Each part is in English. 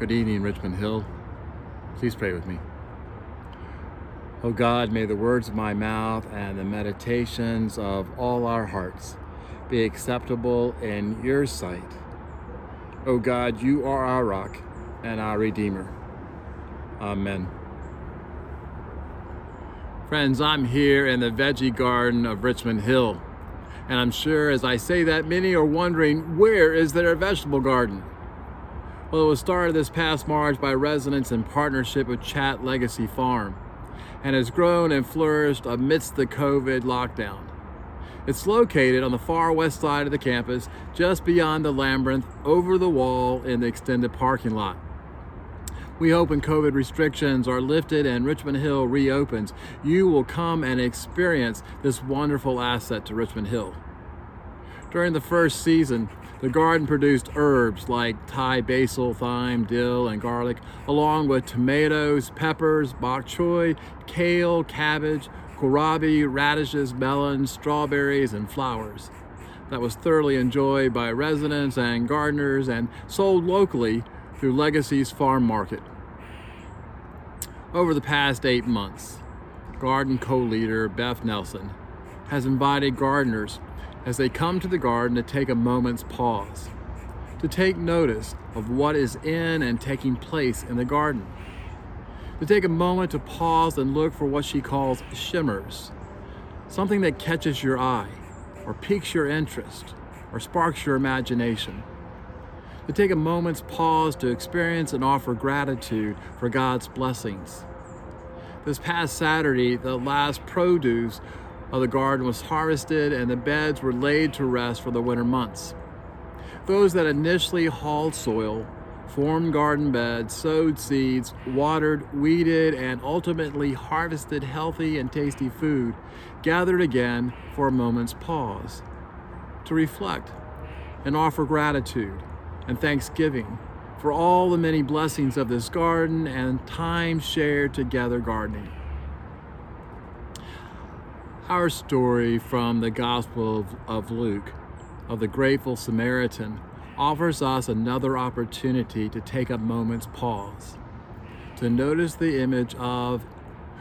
Good evening, Richmond Hill. Please pray with me. Oh God, may the words of my mouth and the meditations of all our hearts be acceptable in your sight. Oh God, you are our rock and our Redeemer. Amen. Friends, I'm here in the veggie garden of Richmond Hill. And I'm sure as I say that, many are wondering where is their vegetable garden? Well, it was started this past March by residents in partnership with Chat Legacy Farm and has grown and flourished amidst the COVID lockdown. It's located on the far west side of the campus, just beyond the labyrinth, over the wall in the extended parking lot. We hope when COVID restrictions are lifted and Richmond Hill reopens, you will come and experience this wonderful asset to Richmond Hill. During the first season, the garden produced herbs like Thai basil, thyme, dill, and garlic, along with tomatoes, peppers, bok choy, kale, cabbage, kohlrabi, radishes, melons, strawberries, and flowers. That was thoroughly enjoyed by residents and gardeners and sold locally through Legacy's farm market. Over the past eight months, garden co-leader Beth Nelson has invited gardeners as they come to the garden to take a moment's pause, to take notice of what is in and taking place in the garden, to take a moment to pause and look for what she calls shimmers, something that catches your eye, or piques your interest, or sparks your imagination. To take a moment's pause to experience and offer gratitude for God's blessings. This past Saturday, the last produce of the garden was harvested and the beds were laid to rest for the winter months. Those that initially hauled soil, formed garden beds, sowed seeds, watered, weeded, and ultimately harvested healthy and tasty food gathered again for a moment's pause to reflect and offer gratitude and thanksgiving for all the many blessings of this garden and time shared together gardening. Our story from the Gospel of, of Luke, of the grateful Samaritan, offers us another opportunity to take a moment's pause, to notice the image of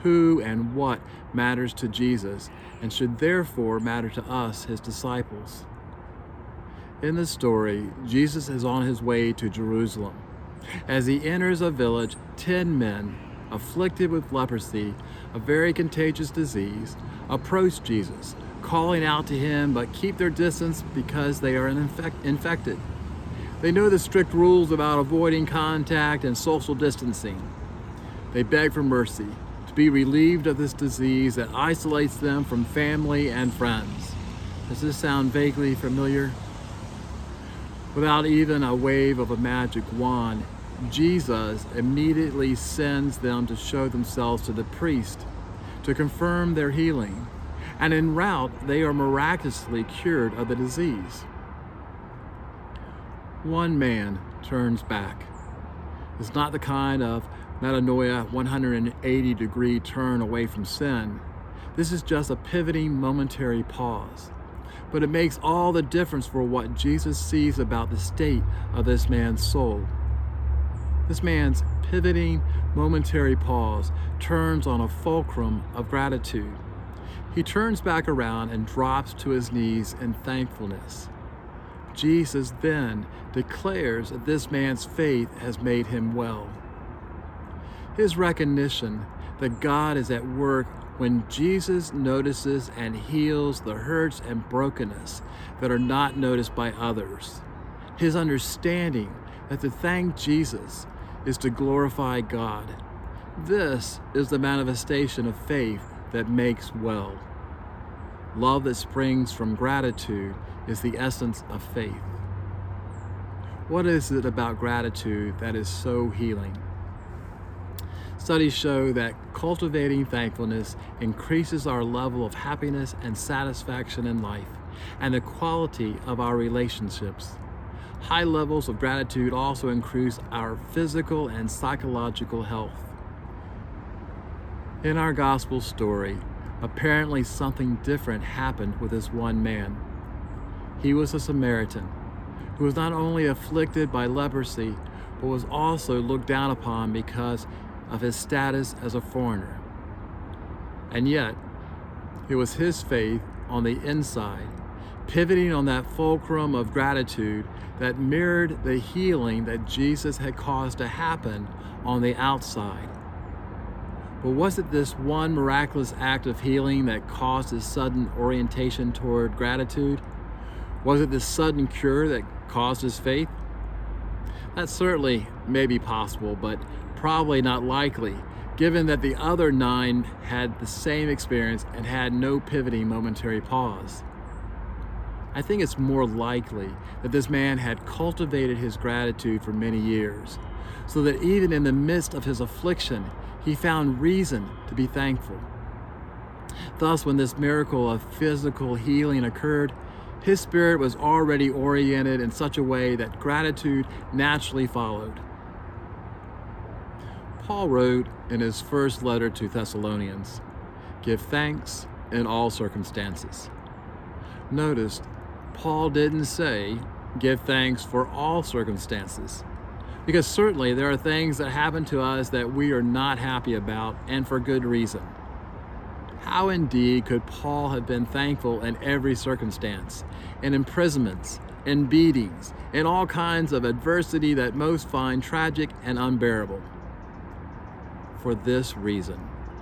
who and what matters to Jesus and should therefore matter to us, his disciples. In the story, Jesus is on his way to Jerusalem. As he enters a village, ten men, afflicted with leprosy, a very contagious disease, approach Jesus, calling out to him, but keep their distance because they are infect- infected. They know the strict rules about avoiding contact and social distancing. They beg for mercy to be relieved of this disease that isolates them from family and friends. Does this sound vaguely familiar? Without even a wave of a magic wand, Jesus immediately sends them to show themselves to the priest to confirm their healing. And en route, they are miraculously cured of the disease. One man turns back. It's not the kind of metanoia 180 degree turn away from sin. This is just a pivoting momentary pause. But it makes all the difference for what Jesus sees about the state of this man's soul. This man's pivoting momentary pause turns on a fulcrum of gratitude. He turns back around and drops to his knees in thankfulness. Jesus then declares that this man's faith has made him well. His recognition that God is at work when Jesus notices and heals the hurts and brokenness that are not noticed by others. His understanding that to thank Jesus is to glorify God. This is the manifestation of faith that makes well. Love that springs from gratitude is the essence of faith. What is it about gratitude that is so healing? Studies show that cultivating thankfulness increases our level of happiness and satisfaction in life and the quality of our relationships. High levels of gratitude also increase our physical and psychological health. In our gospel story, apparently something different happened with this one man. He was a Samaritan who was not only afflicted by leprosy, but was also looked down upon because of his status as a foreigner. And yet, it was his faith on the inside, pivoting on that fulcrum of gratitude that mirrored the healing that Jesus had caused to happen on the outside. But was it this one miraculous act of healing that caused his sudden orientation toward gratitude? Was it this sudden cure that caused his faith? That certainly may be possible, but probably not likely, given that the other nine had the same experience and had no pivoting momentary pause. I think it's more likely that this man had cultivated his gratitude for many years, so that even in the midst of his affliction, he found reason to be thankful. Thus, when this miracle of physical healing occurred, his spirit was already oriented in such a way that gratitude naturally followed. Paul wrote in his first letter to Thessalonians Give thanks in all circumstances. Notice, Paul didn't say give thanks for all circumstances. Because certainly there are things that happen to us that we are not happy about, and for good reason. How indeed could Paul have been thankful in every circumstance, in imprisonments, in beatings, in all kinds of adversity that most find tragic and unbearable? For this reason,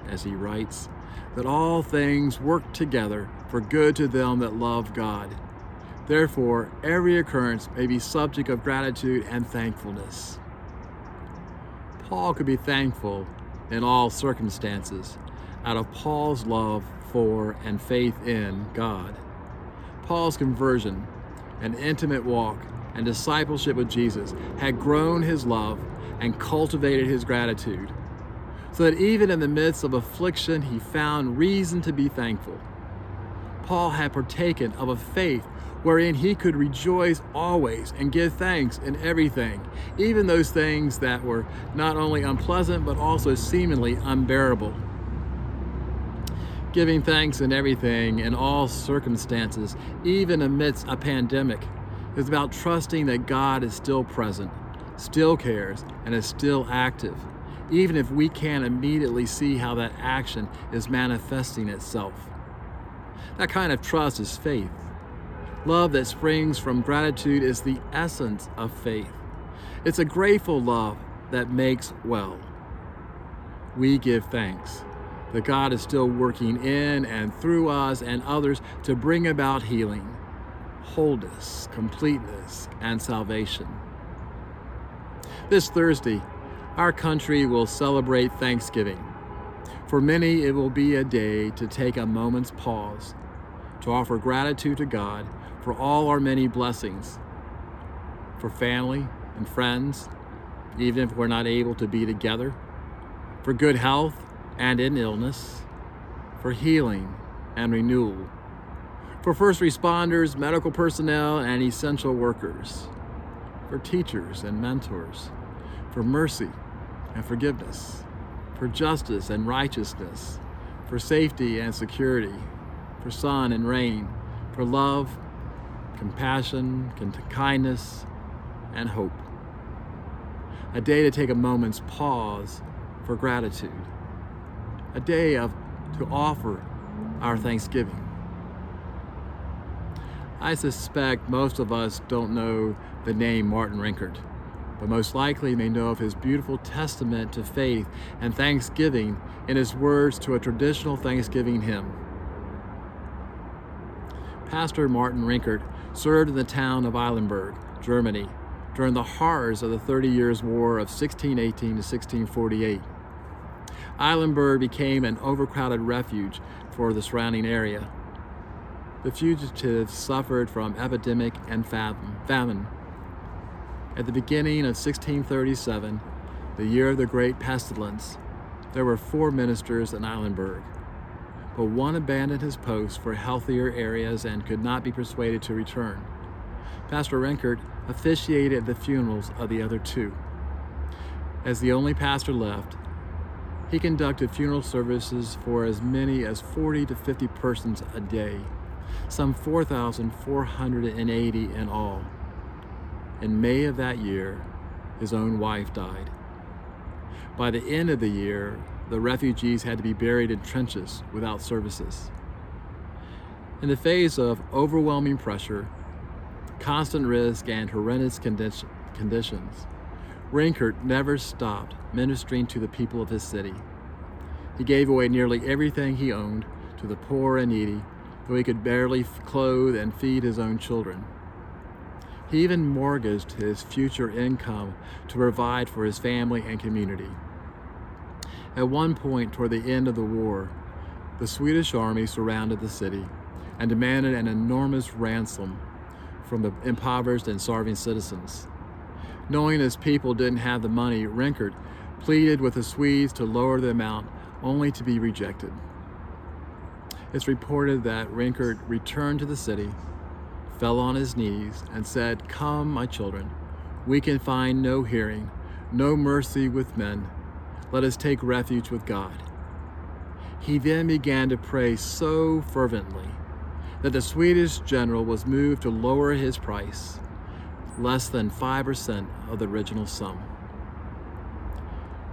as he writes, that all things work together for good to them that love God Therefore, every occurrence may be subject of gratitude and thankfulness. Paul could be thankful in all circumstances out of Paul's love for and faith in God. Paul's conversion, an intimate walk, and discipleship with Jesus had grown his love and cultivated his gratitude, so that even in the midst of affliction, he found reason to be thankful. Paul had partaken of a faith wherein he could rejoice always and give thanks in everything, even those things that were not only unpleasant but also seemingly unbearable. Giving thanks in everything, in all circumstances, even amidst a pandemic, is about trusting that God is still present, still cares, and is still active, even if we can't immediately see how that action is manifesting itself. That kind of trust is faith. Love that springs from gratitude is the essence of faith. It's a grateful love that makes well. We give thanks that God is still working in and through us and others to bring about healing, wholeness, completeness, and salvation. This Thursday, our country will celebrate Thanksgiving. For many, it will be a day to take a moment's pause, to offer gratitude to God for all our many blessings, for family and friends, even if we're not able to be together, for good health and in illness, for healing and renewal, for first responders, medical personnel, and essential workers, for teachers and mentors, for mercy and forgiveness, for justice and righteousness, for safety and security, for sun and rain, for love compassion, kindness, and hope. A day to take a moment's pause for gratitude. A day of to offer our thanksgiving. I suspect most of us don't know the name Martin Rinkart, but most likely may know of his beautiful testament to faith and thanksgiving in his words to a traditional Thanksgiving hymn. Pastor Martin Rinkart served in the town of Eilenburg, Germany, during the horrors of the Thirty Years' War of 1618 to 1648. Eilenburg became an overcrowded refuge for the surrounding area. The fugitives suffered from epidemic and famine. At the beginning of 1637, the year of the Great Pestilence, there were four ministers in Eilenburg but one abandoned his post for healthier areas and could not be persuaded to return. Pastor Rinkart officiated the funerals of the other two. As the only pastor left, he conducted funeral services for as many as 40 to 50 persons a day, some 4,480 in all. In May of that year, his own wife died. By the end of the year, the refugees had to be buried in trenches without services. In the face of overwhelming pressure, constant risk, and horrendous conditions, Rinkart never stopped ministering to the people of his city. He gave away nearly everything he owned to the poor and needy, though he could barely clothe and feed his own children. He even mortgaged his future income to provide for his family and community. At one point toward the end of the war, the Swedish army surrounded the city and demanded an enormous ransom from the impoverished and starving citizens. Knowing his people didn't have the money, Rinkart pleaded with the Swedes to lower the amount only to be rejected. It's reported that Rinkart returned to the city, fell on his knees, and said, Come, my children, we can find no hearing, no mercy with men. Let us take refuge with God. He then began to pray so fervently that the Swedish general was moved to lower his price, less than 5% of the original sum.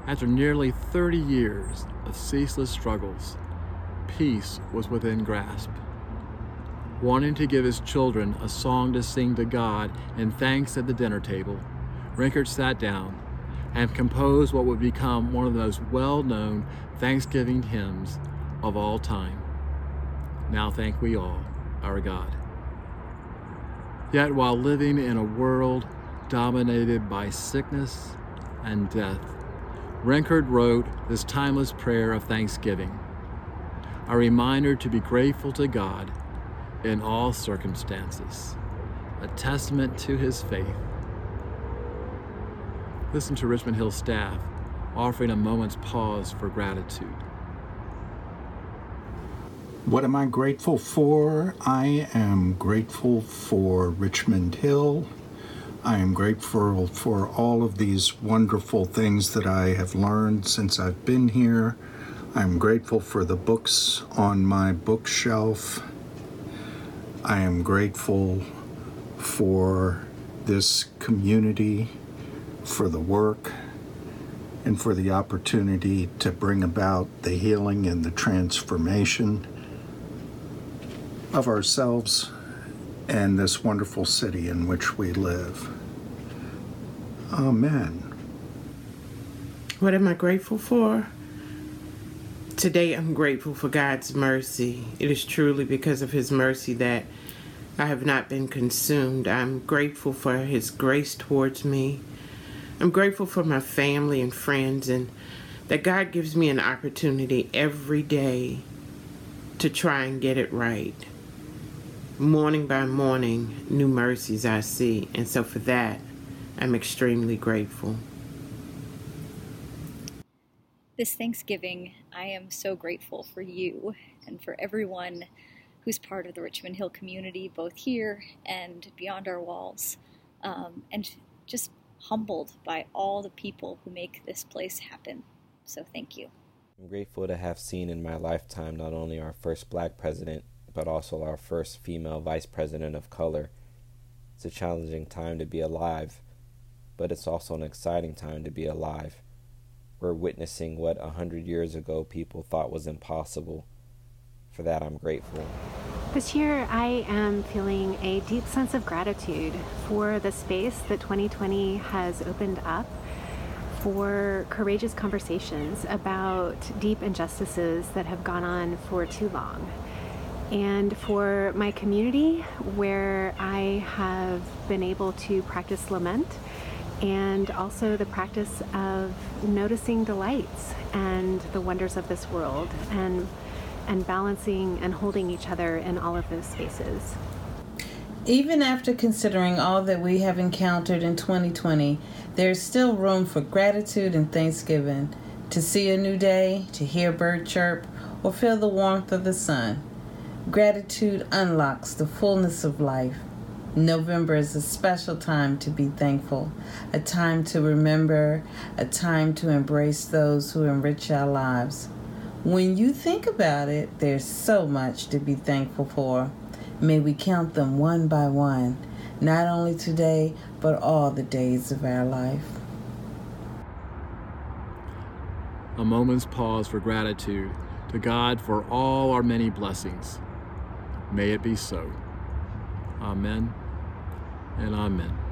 After nearly 30 years of ceaseless struggles, peace was within grasp. Wanting to give his children a song to sing to God and thanks at the dinner table, Rinkart sat down and composed what would become one of the most well known Thanksgiving hymns of all time. Now thank we all our God. Yet, while living in a world dominated by sickness and death, Rinkart wrote this timeless prayer of thanksgiving, a reminder to be grateful to God in all circumstances, a testament to his faith. Listen to Richmond Hill staff offering a moment's pause for gratitude. What am I grateful for? I am grateful for Richmond Hill. I am grateful for all of these wonderful things that I have learned since I've been here. I'm grateful for the books on my bookshelf. I am grateful for this community, for the work, and for the opportunity to bring about the healing and the transformation of ourselves and this wonderful city in which we live. Amen. What am I grateful for? Today I'm grateful for God's mercy. It is truly because of His mercy that I have not been consumed. I'm grateful for His grace towards me. I'm grateful for my family and friends, and that God gives me an opportunity every day to try and get it right morning by morning, new mercies I see. And so for that, I'm extremely grateful. This Thanksgiving, I am so grateful for you and for everyone who's part of the Richmond Hill community, both here and beyond our walls, um, and just humbled by all the people who make this place happen. So thank you. I'm grateful to have seen in my lifetime not only our first black president, but also our first female vice president of color. It's a challenging time to be alive, but it's also an exciting time to be alive. We're witnessing what a hundred years ago people thought was impossible. For that, I'm grateful. This year, I am feeling a deep sense of gratitude for the space that 2020 has opened up for courageous conversations about deep injustices that have gone on for too long. And for my community where I have been able to practice lament and also the practice of noticing delights and the wonders of this world and and balancing and holding each other in all of those spaces. Even after considering all that we have encountered in 2020, there is still room for gratitude and thanksgiving to see a new day, to hear bird chirp, or feel the warmth of the sun. Gratitude unlocks the fullness of life. November is a special time to be thankful, a time to remember, a time to embrace those who enrich our lives. When you think about it, there's so much to be thankful for. May we count them one by one, not only today, but all the days of our life. A moment's pause for gratitude to God for all our many blessings. May it be so. Amen and amen.